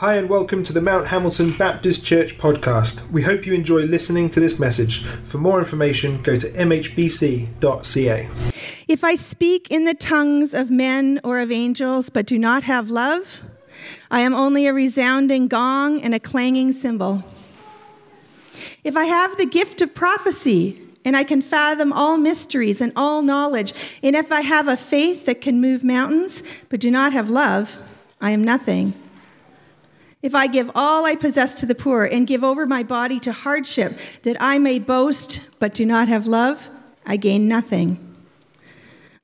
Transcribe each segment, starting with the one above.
Hi, and welcome to the Mount Hamilton Baptist Church podcast. We hope you enjoy listening to this message. For more information, go to mhbc.ca. If I speak in the tongues of men or of angels, but do not have love, I am only a resounding gong and a clanging cymbal. If I have the gift of prophecy, and I can fathom all mysteries and all knowledge, and if I have a faith that can move mountains, but do not have love, I am nothing. If I give all I possess to the poor and give over my body to hardship, that I may boast but do not have love, I gain nothing.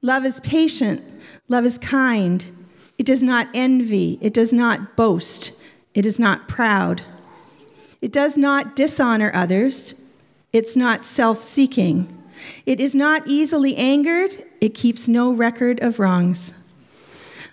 Love is patient, love is kind. It does not envy, it does not boast, it is not proud. It does not dishonor others, it's not self seeking. It is not easily angered, it keeps no record of wrongs.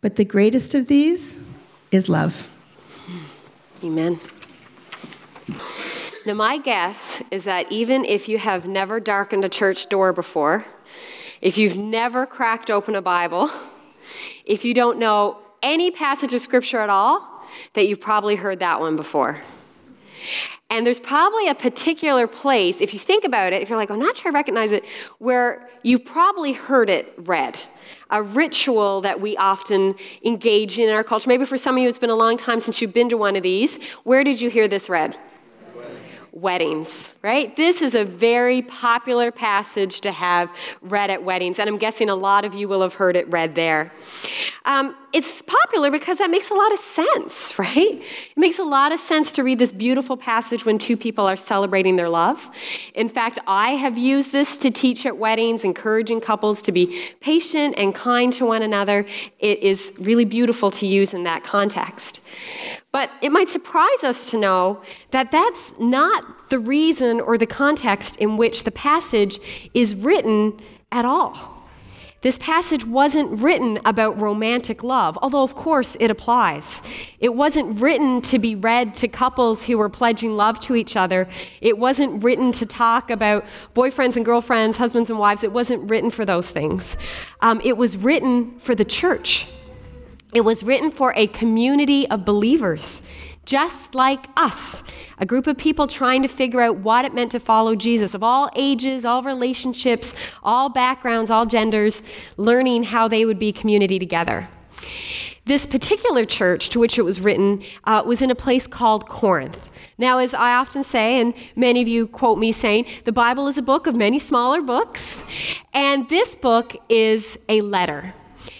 But the greatest of these is love. Amen. Now, my guess is that even if you have never darkened a church door before, if you've never cracked open a Bible, if you don't know any passage of Scripture at all, that you've probably heard that one before. And there's probably a particular place, if you think about it, if you're like, I'm not sure I recognize it, where you've probably heard it read. A ritual that we often engage in our culture. Maybe for some of you, it's been a long time since you've been to one of these. Where did you hear this read? Weddings, right? This is a very popular passage to have read at weddings, and I'm guessing a lot of you will have heard it read there. Um, it's popular because that makes a lot of sense, right? It makes a lot of sense to read this beautiful passage when two people are celebrating their love. In fact, I have used this to teach at weddings, encouraging couples to be patient and kind to one another. It is really beautiful to use in that context. But it might surprise us to know that that's not the reason or the context in which the passage is written at all. This passage wasn't written about romantic love, although, of course, it applies. It wasn't written to be read to couples who were pledging love to each other. It wasn't written to talk about boyfriends and girlfriends, husbands and wives. It wasn't written for those things. Um, it was written for the church. It was written for a community of believers, just like us, a group of people trying to figure out what it meant to follow Jesus, of all ages, all relationships, all backgrounds, all genders, learning how they would be community together. This particular church to which it was written uh, was in a place called Corinth. Now, as I often say, and many of you quote me saying, the Bible is a book of many smaller books, and this book is a letter.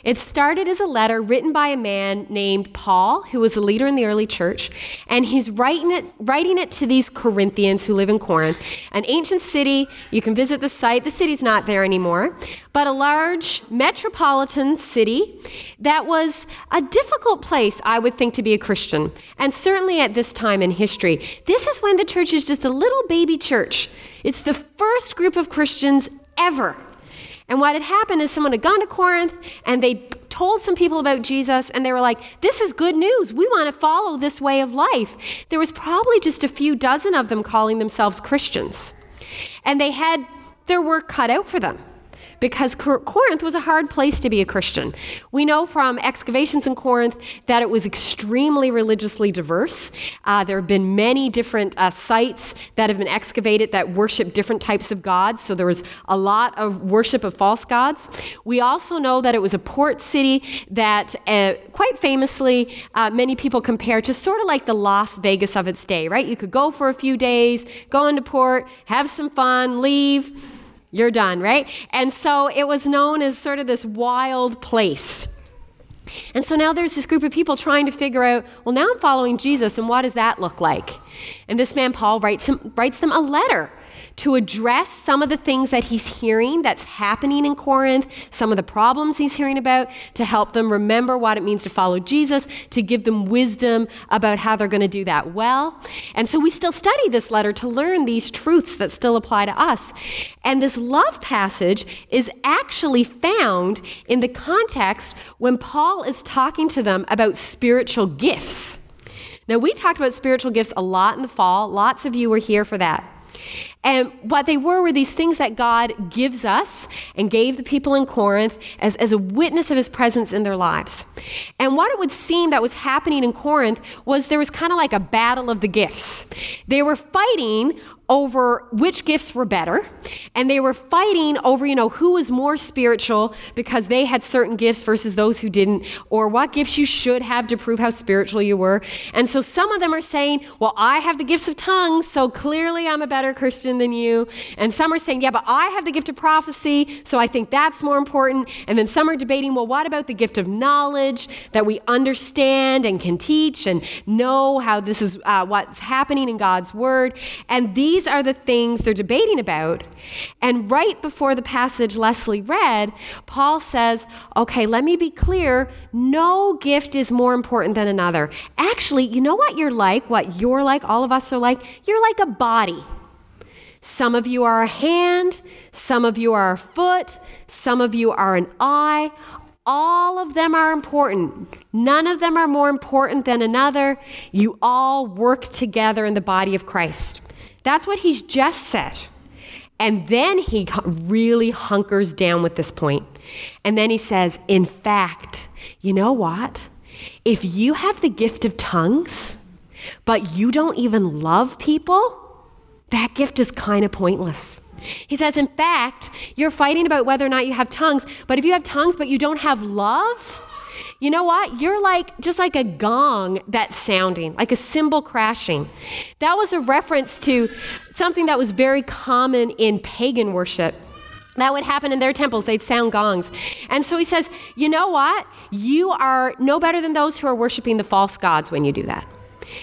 It started as a letter written by a man named Paul, who was a leader in the early church, and he's writing it, writing it to these Corinthians who live in Corinth, an ancient city. You can visit the site. The city's not there anymore, but a large metropolitan city that was a difficult place, I would think, to be a Christian, and certainly at this time in history. This is when the church is just a little baby church. It's the first group of Christians ever and what had happened is someone had gone to Corinth and they told some people about Jesus and they were like, This is good news. We want to follow this way of life. There was probably just a few dozen of them calling themselves Christians. And they had their work cut out for them because Corinth was a hard place to be a Christian. We know from excavations in Corinth that it was extremely religiously diverse. Uh, there have been many different uh, sites that have been excavated that worship different types of gods, so there was a lot of worship of false gods. We also know that it was a port city that, uh, quite famously, uh, many people compare to sort of like the Las Vegas of its day, right? You could go for a few days, go into port, have some fun, leave, you're done, right? And so it was known as sort of this wild place. And so now there's this group of people trying to figure out, well, now I'm following Jesus, and what does that look like? And this man, Paul, writes, him, writes them a letter to address some of the things that he's hearing that's happening in Corinth, some of the problems he's hearing about, to help them remember what it means to follow Jesus, to give them wisdom about how they're going to do that well. And so we still study this letter to learn these truths that still apply to us. And this love passage is actually found in the context when Paul is talking to them about spiritual gifts. Now, we talked about spiritual gifts a lot in the fall. Lots of you were here for that. And what they were were these things that God gives us and gave the people in Corinth as, as a witness of his presence in their lives. And what it would seem that was happening in Corinth was there was kind of like a battle of the gifts. They were fighting over which gifts were better and they were fighting over you know who was more spiritual because they had certain gifts versus those who didn't or what gifts you should have to prove how spiritual you were. And so some of them are saying well i have the gifts of tongues so clearly i'm a better christian than you. And some are saying yeah but i have the gift of prophecy so i think that's more important. And then some are debating well what about the gift of knowledge that we understand and can teach and know how this is uh, what's happening in god's word? And these these are the things they're debating about. And right before the passage Leslie read, Paul says, okay, let me be clear no gift is more important than another. Actually, you know what you're like, what you're like, all of us are like? You're like a body. Some of you are a hand, some of you are a foot, some of you are an eye. All of them are important. None of them are more important than another. You all work together in the body of Christ. That's what he's just said. And then he really hunkers down with this point. And then he says, In fact, you know what? If you have the gift of tongues, but you don't even love people, that gift is kind of pointless. He says, in fact, you're fighting about whether or not you have tongues, but if you have tongues but you don't have love, you know what? You're like just like a gong that's sounding, like a cymbal crashing. That was a reference to something that was very common in pagan worship. That would happen in their temples. They'd sound gongs. And so he says, You know what? You are no better than those who are worshiping the false gods when you do that.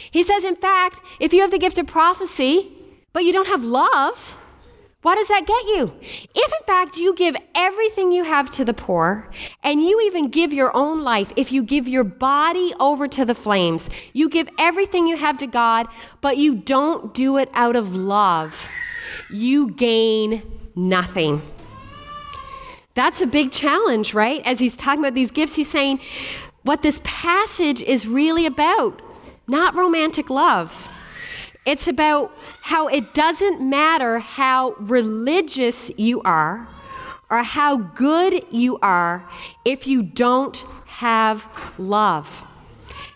He says, In fact, if you have the gift of prophecy, but you don't have love, what does that get you? If in fact you give everything you have to the poor, and you even give your own life, if you give your body over to the flames, you give everything you have to God, but you don't do it out of love, you gain nothing. That's a big challenge, right? As he's talking about these gifts, he's saying what this passage is really about, not romantic love. It's about how it doesn't matter how religious you are or how good you are if you don't have love.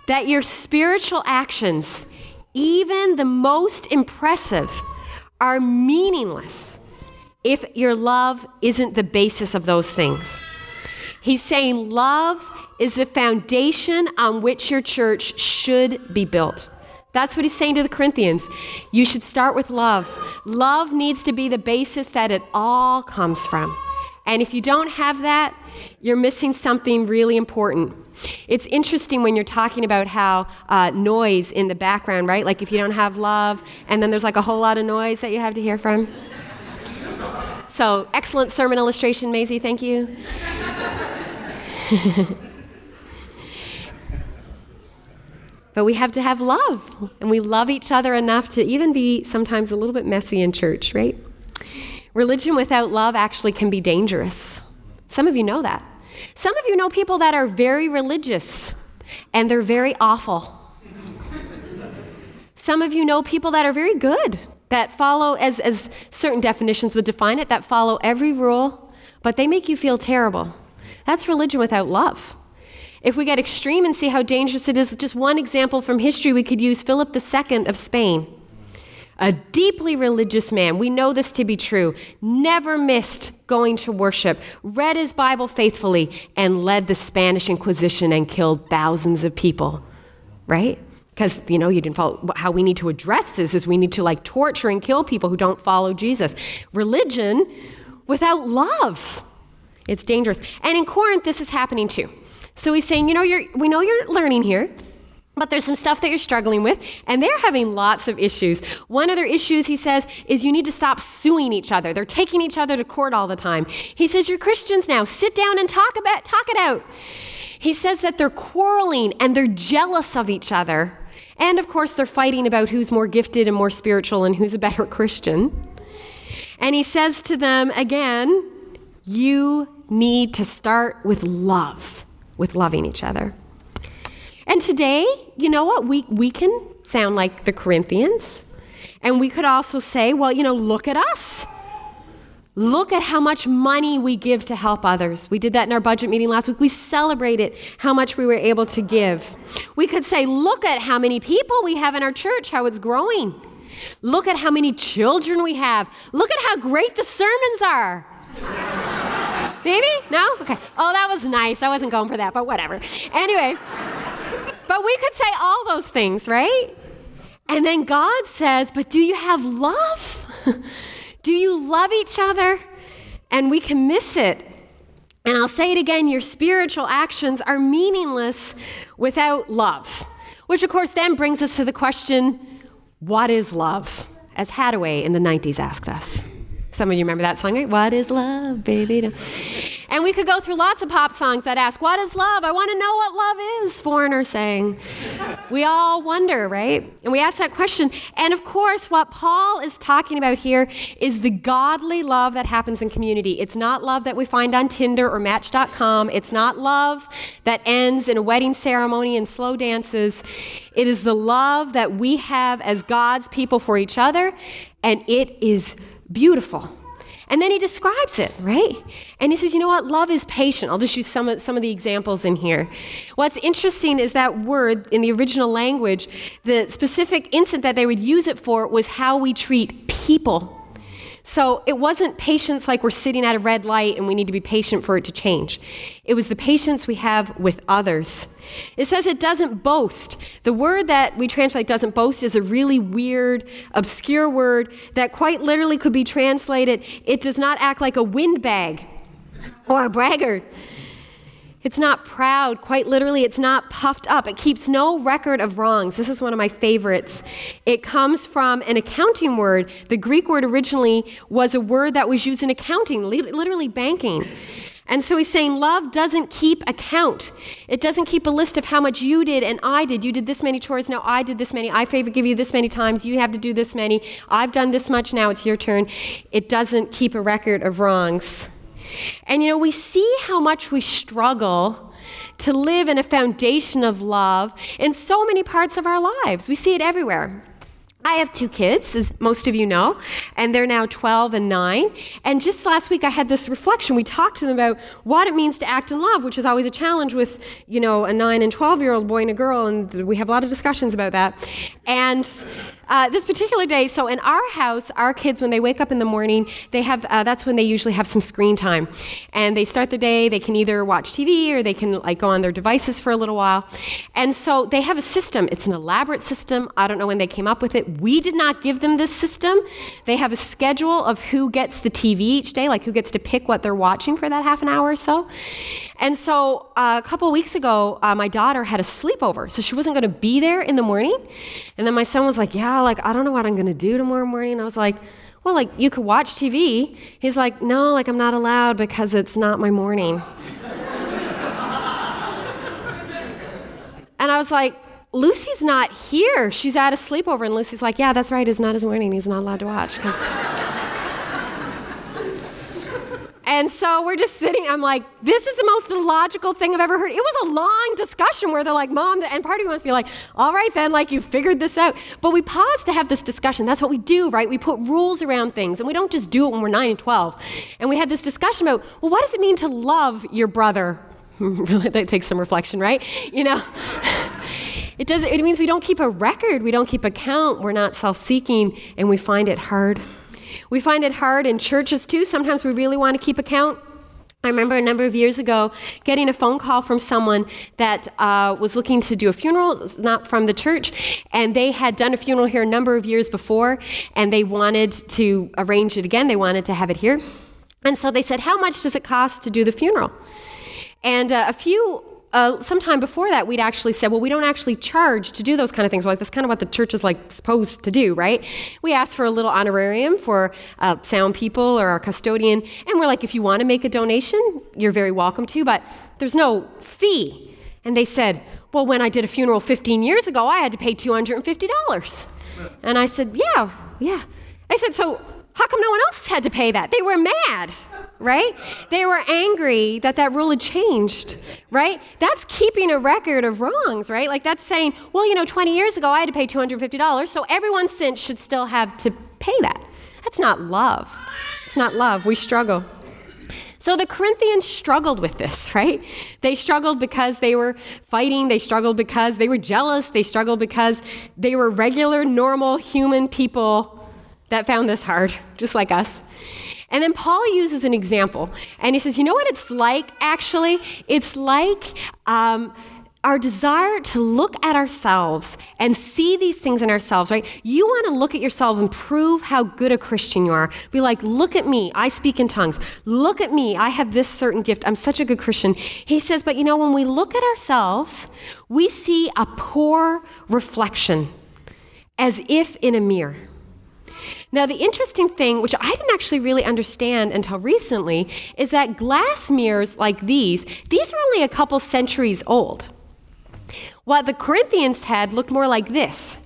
That your spiritual actions, even the most impressive, are meaningless if your love isn't the basis of those things. He's saying love is the foundation on which your church should be built. That's what he's saying to the Corinthians. You should start with love. Love needs to be the basis that it all comes from. And if you don't have that, you're missing something really important. It's interesting when you're talking about how uh, noise in the background, right? Like if you don't have love, and then there's like a whole lot of noise that you have to hear from. So, excellent sermon illustration, Maisie. Thank you. But we have to have love, and we love each other enough to even be sometimes a little bit messy in church, right? Religion without love actually can be dangerous. Some of you know that. Some of you know people that are very religious and they're very awful. Some of you know people that are very good, that follow, as, as certain definitions would define it, that follow every rule, but they make you feel terrible. That's religion without love. If we get extreme and see how dangerous it is, just one example from history, we could use Philip II of Spain. A deeply religious man, we know this to be true, never missed going to worship, read his Bible faithfully, and led the Spanish Inquisition and killed thousands of people, right? Because, you know, you didn't follow how we need to address this is we need to like torture and kill people who don't follow Jesus. Religion without love, it's dangerous. And in Corinth, this is happening too. So he's saying, you know, we know you're learning here, but there's some stuff that you're struggling with, and they're having lots of issues. One of their issues, he says, is you need to stop suing each other. They're taking each other to court all the time. He says, You're Christians now. Sit down and talk about talk it out. He says that they're quarreling and they're jealous of each other. And of course, they're fighting about who's more gifted and more spiritual and who's a better Christian. And he says to them again, You need to start with love with loving each other. And today, you know what? We, we can sound like the Corinthians. And we could also say, well, you know, look at us. Look at how much money we give to help others. We did that in our budget meeting last week. We celebrated how much we were able to give. We could say, look at how many people we have in our church, how it's growing. Look at how many children we have. Look at how great the sermons are. Maybe? No? Okay. Oh, that was nice. I wasn't going for that, but whatever. Anyway, but we could say all those things, right? And then God says, But do you have love? do you love each other? And we can miss it. And I'll say it again your spiritual actions are meaningless without love. Which, of course, then brings us to the question what is love? As Haddaway in the 90s asked us. Some of you remember that song, right? What is love, baby? And we could go through lots of pop songs that ask, What is love? I want to know what love is, Foreigner's saying. we all wonder, right? And we ask that question. And of course, what Paul is talking about here is the godly love that happens in community. It's not love that we find on Tinder or Match.com. It's not love that ends in a wedding ceremony and slow dances. It is the love that we have as God's people for each other, and it is beautiful. And then he describes it, right? And he says, you know what? Love is patient. I'll just use some of, some of the examples in here. What's interesting is that word in the original language, the specific instant that they would use it for was how we treat people so it wasn't patience like we're sitting at a red light and we need to be patient for it to change. It was the patience we have with others. It says it doesn't boast. The word that we translate doesn't boast is a really weird, obscure word that quite literally could be translated it does not act like a windbag or a braggart. It's not proud, quite literally, it's not puffed up. It keeps no record of wrongs. This is one of my favorites. It comes from an accounting word. The Greek word originally was a word that was used in accounting, literally banking. And so he's saying love doesn't keep account. It doesn't keep a list of how much you did and I did. You did this many chores, now I did this many. I favor give you this many times. You have to do this many. I've done this much, now it's your turn. It doesn't keep a record of wrongs. And you know, we see how much we struggle to live in a foundation of love in so many parts of our lives. We see it everywhere. I have two kids, as most of you know, and they're now 12 and 9. And just last week I had this reflection. We talked to them about what it means to act in love, which is always a challenge with, you know, a 9 and 12 year old boy and a girl, and we have a lot of discussions about that. And uh, this particular day, so in our house, our kids, when they wake up in the morning, they have uh, that's when they usually have some screen time, and they start the day. They can either watch TV or they can like go on their devices for a little while, and so they have a system. It's an elaborate system. I don't know when they came up with it. We did not give them this system. They have a schedule of who gets the TV each day, like who gets to pick what they're watching for that half an hour or so. And so uh, a couple weeks ago, uh, my daughter had a sleepover, so she wasn't going to be there in the morning. And then my son was like, "Yeah, like I don't know what I'm going to do tomorrow morning." I was like, "Well, like you could watch TV." He's like, "No, like I'm not allowed because it's not my morning." and I was like, Lucy's not here. She's at a sleepover. And Lucy's like, Yeah, that's right. It's not his morning. He's not allowed to watch. And so we're just sitting, I'm like, this is the most illogical thing I've ever heard. It was a long discussion where they're like, Mom, and part of me wants to be like, all right then, like you figured this out. But we pause to have this discussion. That's what we do, right? We put rules around things, and we don't just do it when we're 9 and 12. And we had this discussion about, well, what does it mean to love your brother? really, that takes some reflection, right? You know? It, does, it means we don't keep a record, we don't keep a count, we're not self seeking, and we find it hard. We find it hard in churches too. Sometimes we really want to keep account. I remember a number of years ago getting a phone call from someone that uh, was looking to do a funeral, not from the church, and they had done a funeral here a number of years before, and they wanted to arrange it again. They wanted to have it here. And so they said, How much does it cost to do the funeral? And uh, a few uh, sometime before that, we'd actually said, well, we don't actually charge to do those kind of things. Like, that's kind of what the church is like supposed to do, right? We asked for a little honorarium for uh, sound people or our custodian, and we're like, if you want to make a donation, you're very welcome to, but there's no fee. And they said, well, when I did a funeral 15 years ago, I had to pay $250. And I said, yeah, yeah. I said, so how come no one else had to pay that? They were mad right? They were angry that that rule had changed, right? That's keeping a record of wrongs, right? Like that's saying, well, you know, 20 years ago I had to pay $250, so everyone since should still have to pay that. That's not love. It's not love. We struggle. So the Corinthians struggled with this, right? They struggled because they were fighting. They struggled because they were jealous. They struggled because they were regular, normal human people that found this hard, just like us. And then Paul uses an example, and he says, You know what it's like, actually? It's like um, our desire to look at ourselves and see these things in ourselves, right? You want to look at yourself and prove how good a Christian you are. Be like, Look at me, I speak in tongues. Look at me, I have this certain gift. I'm such a good Christian. He says, But you know, when we look at ourselves, we see a poor reflection as if in a mirror. Now, the interesting thing, which I didn't actually really understand until recently, is that glass mirrors like these, these are only a couple centuries old. What the Corinthians had looked more like this.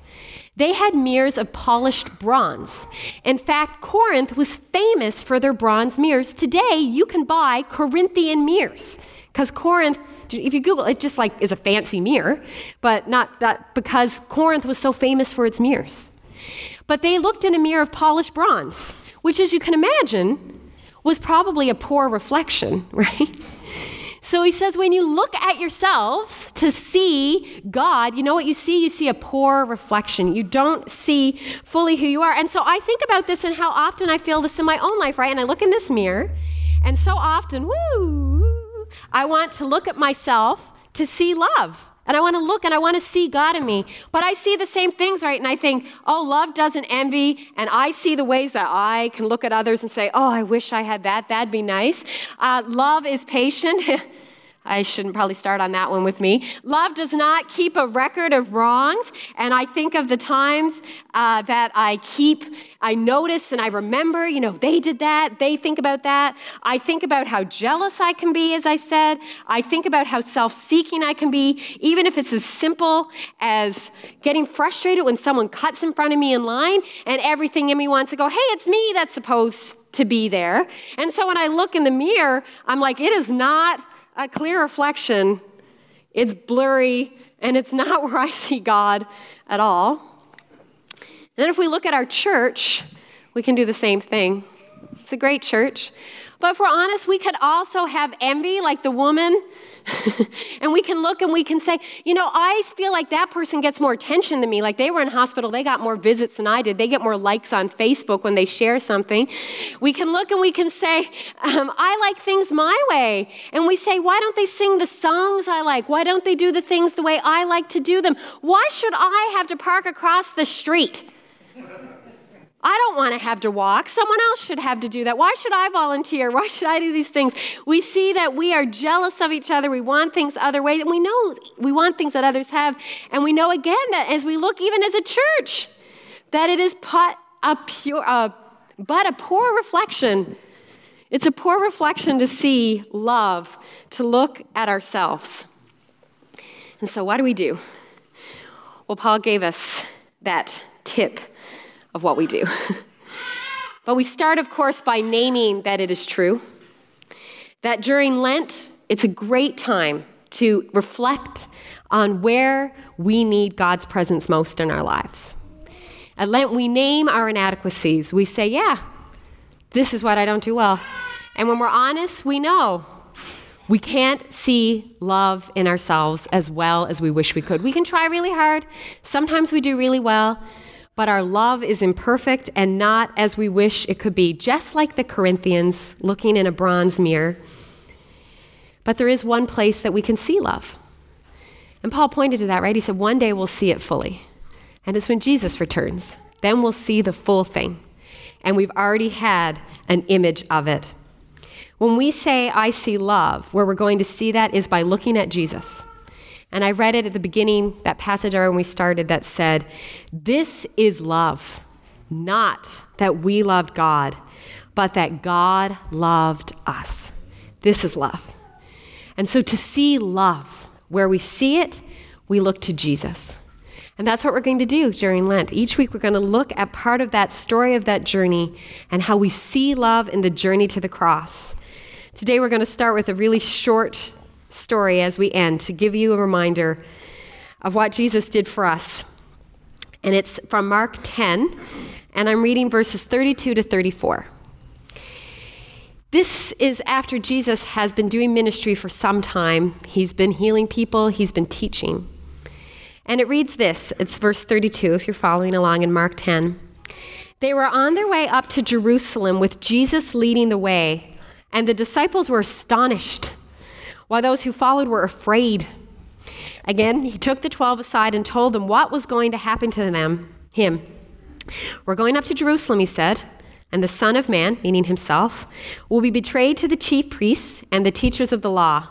They had mirrors of polished bronze. In fact, Corinth was famous for their bronze mirrors. Today, you can buy Corinthian mirrors because Corinth if you Google it, just like is a fancy mirror, but not that because Corinth was so famous for its mirrors. But they looked in a mirror of polished bronze, which, as you can imagine, was probably a poor reflection, right? So he says, when you look at yourselves to see God, you know what you see? You see a poor reflection. You don't see fully who you are. And so I think about this and how often I feel this in my own life, right? And I look in this mirror, and so often, woo, I want to look at myself to see love. And I want to look and I want to see God in me. But I see the same things, right? And I think, oh, love doesn't envy. And I see the ways that I can look at others and say, oh, I wish I had that. That'd be nice. Uh, love is patient. I shouldn't probably start on that one with me. Love does not keep a record of wrongs. And I think of the times uh, that I keep, I notice and I remember, you know, they did that, they think about that. I think about how jealous I can be, as I said. I think about how self seeking I can be, even if it's as simple as getting frustrated when someone cuts in front of me in line and everything in me wants to go, hey, it's me that's supposed to be there. And so when I look in the mirror, I'm like, it is not a clear reflection. It's blurry, and it's not where I see God at all. And then if we look at our church, we can do the same thing. It's a great church. But if we're honest, we could also have envy, like the woman and we can look and we can say, you know, I feel like that person gets more attention than me. Like they were in hospital, they got more visits than I did. They get more likes on Facebook when they share something. We can look and we can say, um, I like things my way. And we say, why don't they sing the songs I like? Why don't they do the things the way I like to do them? Why should I have to park across the street? I don't want to have to walk. Someone else should have to do that. Why should I volunteer? Why should I do these things? We see that we are jealous of each other. We want things other ways. And we know we want things that others have. And we know again that as we look, even as a church, that it is but a, pure, uh, but a poor reflection. It's a poor reflection to see love, to look at ourselves. And so, what do we do? Well, Paul gave us that tip of what we do. but we start, of course, by naming that it is true. that during Lent, it's a great time to reflect on where we need God's presence most in our lives. At Lent, we name our inadequacies. We say, Yeah, this is what I don't do well. And when we're honest, we know we can't see love in ourselves as well as we wish we could. We can try really hard. Sometimes we do really well, but our love is imperfect and not as we wish it could be, just like the Corinthians looking in a bronze mirror. But there is one place that we can see love. And Paul pointed to that, right? He said, One day we'll see it fully. And it's when Jesus returns. Then we'll see the full thing. And we've already had an image of it. When we say, I see love, where we're going to see that is by looking at Jesus. And I read it at the beginning, that passage when we started, that said, This is love, not that we loved God, but that God loved us. This is love. And so to see love, where we see it, we look to Jesus. And that's what we're going to do during Lent. Each week, we're going to look at part of that story of that journey and how we see love in the journey to the cross. Today, we're going to start with a really short story as we end to give you a reminder of what Jesus did for us. And it's from Mark 10, and I'm reading verses 32 to 34. This is after Jesus has been doing ministry for some time. He's been healing people, he's been teaching. And it reads this it's verse 32, if you're following along in Mark 10. They were on their way up to Jerusalem with Jesus leading the way, and the disciples were astonished, while those who followed were afraid. Again, he took the 12 aside and told them what was going to happen to them, him. We're going up to Jerusalem, he said, and the Son of Man, meaning himself, will be betrayed to the chief priests and the teachers of the law.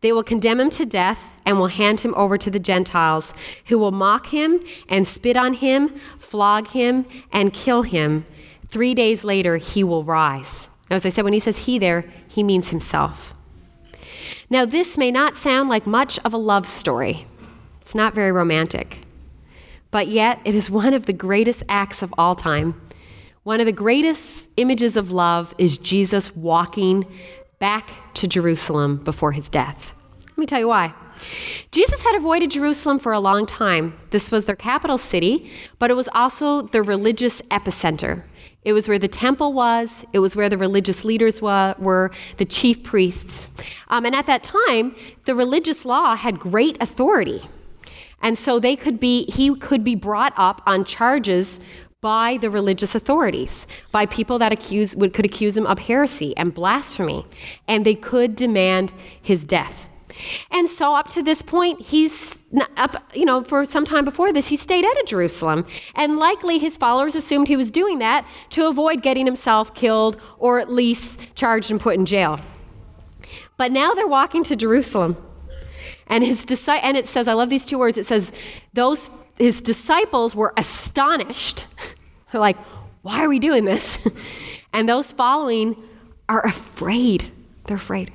They will condemn him to death and will hand him over to the Gentiles, who will mock him and spit on him, flog him, and kill him. Three days later, he will rise. Now, as I said, when he says he there, he means himself. Now, this may not sound like much of a love story, it's not very romantic. But yet, it is one of the greatest acts of all time. One of the greatest images of love is Jesus walking back to Jerusalem before his death. Let me tell you why. Jesus had avoided Jerusalem for a long time. This was their capital city, but it was also the religious epicenter. It was where the temple was, it was where the religious leaders wa- were, the chief priests. Um, and at that time, the religious law had great authority. And so they could be, he could be brought up on charges by the religious authorities, by people that accuse, would, could accuse him of heresy and blasphemy, and they could demand his death. And so, up to this point, he's up, you know, for some time before this, he stayed out of Jerusalem. And likely his followers assumed he was doing that to avoid getting himself killed or at least charged and put in jail. But now they're walking to Jerusalem. And his and it says, I love these two words. It says, those his disciples were astonished they're like, why are we doing this? and those following are afraid. They're afraid.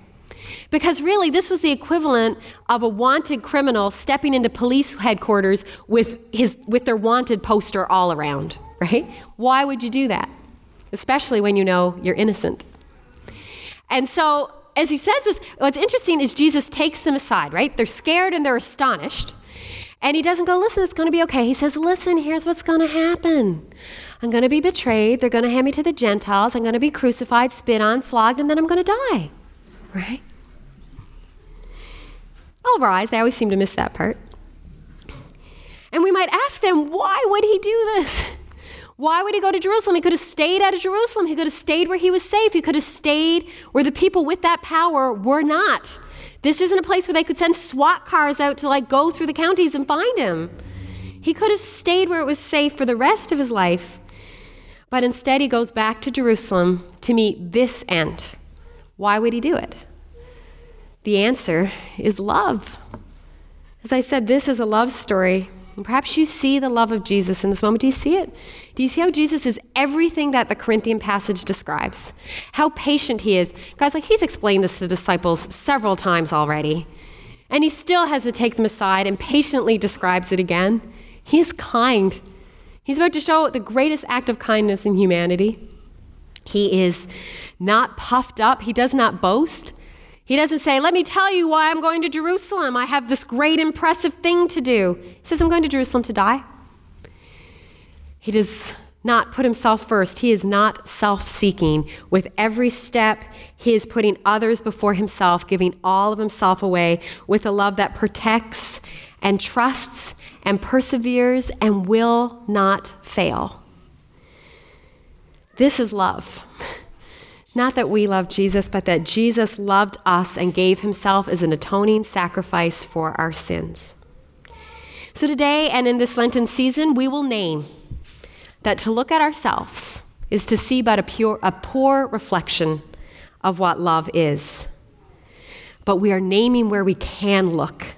Because really, this was the equivalent of a wanted criminal stepping into police headquarters with, his, with their wanted poster all around, right? Why would you do that? Especially when you know you're innocent. And so, as he says this, what's interesting is Jesus takes them aside, right? They're scared and they're astonished. And he doesn't go, listen, it's going to be okay. He says, listen, here's what's going to happen. I'm going to be betrayed. They're going to hand me to the Gentiles. I'm going to be crucified, spit on, flogged, and then I'm going to die. Right? Our eyes, they always seem to miss that part. And we might ask them, why would he do this? Why would he go to Jerusalem? He could have stayed out of Jerusalem. He could have stayed where he was safe. He could have stayed where the people with that power were not. This isn't a place where they could send SWAT cars out to like go through the counties and find him. He could have stayed where it was safe for the rest of his life. But instead, he goes back to Jerusalem to meet this end. Why would he do it? The answer is love. As I said, this is a love story and perhaps you see the love of Jesus in this moment. Do you see it? Do you see how Jesus is everything that the Corinthian passage describes? How patient he is. Guys, like he's explained this to disciples several times already. And he still has to take them aside and patiently describes it again. He is kind. He's about to show the greatest act of kindness in humanity. He is not puffed up, he does not boast, He doesn't say, Let me tell you why I'm going to Jerusalem. I have this great, impressive thing to do. He says, I'm going to Jerusalem to die. He does not put himself first. He is not self seeking. With every step, he is putting others before himself, giving all of himself away with a love that protects and trusts and perseveres and will not fail. This is love. Not that we love Jesus, but that Jesus loved us and gave himself as an atoning sacrifice for our sins. So today and in this Lenten season, we will name that to look at ourselves is to see but a, pure, a poor reflection of what love is. But we are naming where we can look.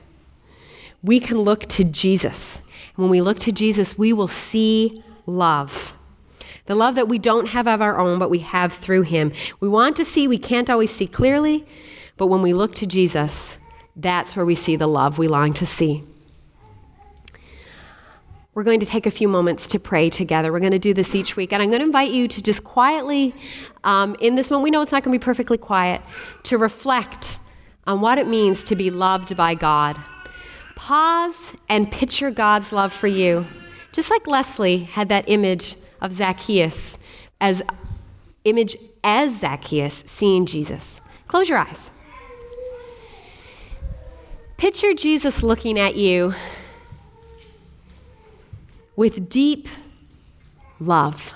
We can look to Jesus. When we look to Jesus, we will see love. The love that we don't have of our own, but we have through him. We want to see, we can't always see clearly, but when we look to Jesus, that's where we see the love we long to see. We're going to take a few moments to pray together. We're going to do this each week. And I'm going to invite you to just quietly, um, in this moment, we know it's not going to be perfectly quiet, to reflect on what it means to be loved by God. Pause and picture God's love for you. Just like Leslie had that image of Zacchaeus as image as Zacchaeus seeing Jesus. Close your eyes. Picture Jesus looking at you with deep love.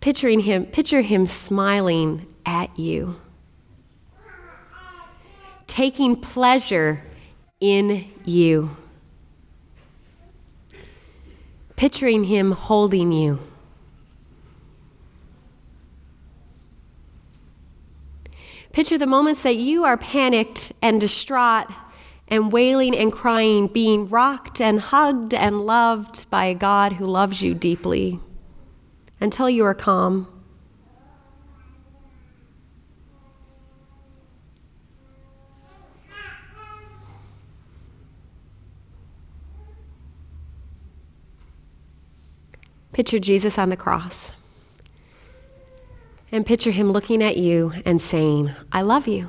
Picturing him, picture him smiling at you, taking pleasure in you, picturing him holding you. Picture the moments that you are panicked and distraught and wailing and crying, being rocked and hugged and loved by a God who loves you deeply until you are calm. Picture Jesus on the cross. And picture him looking at you and saying, I love you.